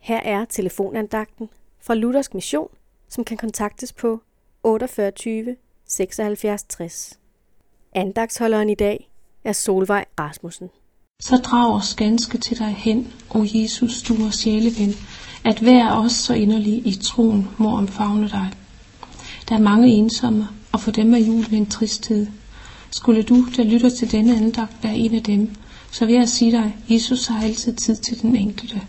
Her er telefonandagten fra Luthersk Mission, som kan kontaktes på 48 76 60. Andagsholderen i dag er Solvej Rasmussen. Så drag os ganske til dig hen, o Jesus, du er sjæleven, at hver os så inderlig i troen må omfavne dig. Der er mange ensomme, og for dem er julen en tristhed. Skulle du, der lytter til denne andagt, være en af dem, så vil jeg sige dig, Jesus har altid tid til den enkelte.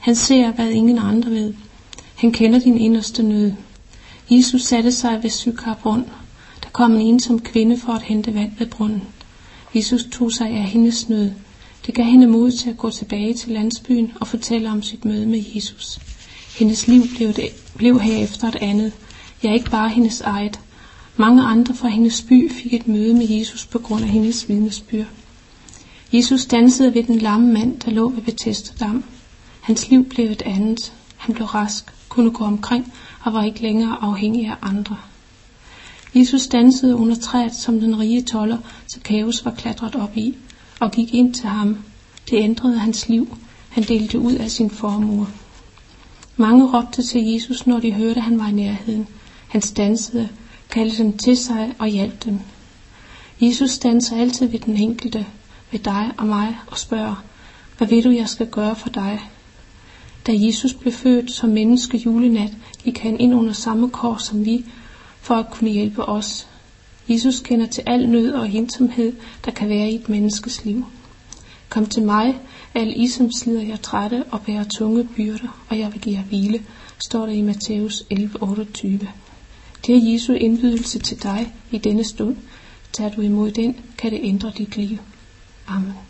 Han ser, hvad ingen andre ved. Han kender din inderste nød. Jesus satte sig ved Sykarbrund. Der kom en ensom kvinde for at hente vand ved brunden. Jesus tog sig af hendes nød. Det gav hende mod til at gå tilbage til landsbyen og fortælle om sit møde med Jesus. Hendes liv blev, det, blev herefter et andet. Ja, ikke bare hendes eget. Mange andre fra hendes by fik et møde med Jesus på grund af hendes vidnesbyrd. Jesus dansede ved den lamme mand, der lå ved Bethesda Dam. Hans liv blev et andet. Han blev rask, kunne gå omkring og var ikke længere afhængig af andre. Jesus dansede under træet, som den rige toller, Zacchaeus var klatret op i, og gik ind til ham. Det ændrede hans liv. Han delte ud af sin formue. Mange råbte til Jesus, når de hørte, at han var i nærheden. Han stansede, kaldte dem til sig og hjalp dem. Jesus danser altid ved den enkelte, ved dig og mig, og spørger, hvad vil du, jeg skal gøre for dig? Da Jesus blev født som menneske julenat, gik han ind under samme kår som vi, for at kunne hjælpe os. Jesus kender til al nød og ensomhed, der kan være i et menneskes liv. Kom til mig, alle I som slider jer trætte og bærer tunge byrder, og jeg vil give jer hvile, står der i Matthæus 11:28. Det er Jesu indbydelse til dig i denne stund. Tager du imod den, kan det ændre dit liv. Amen.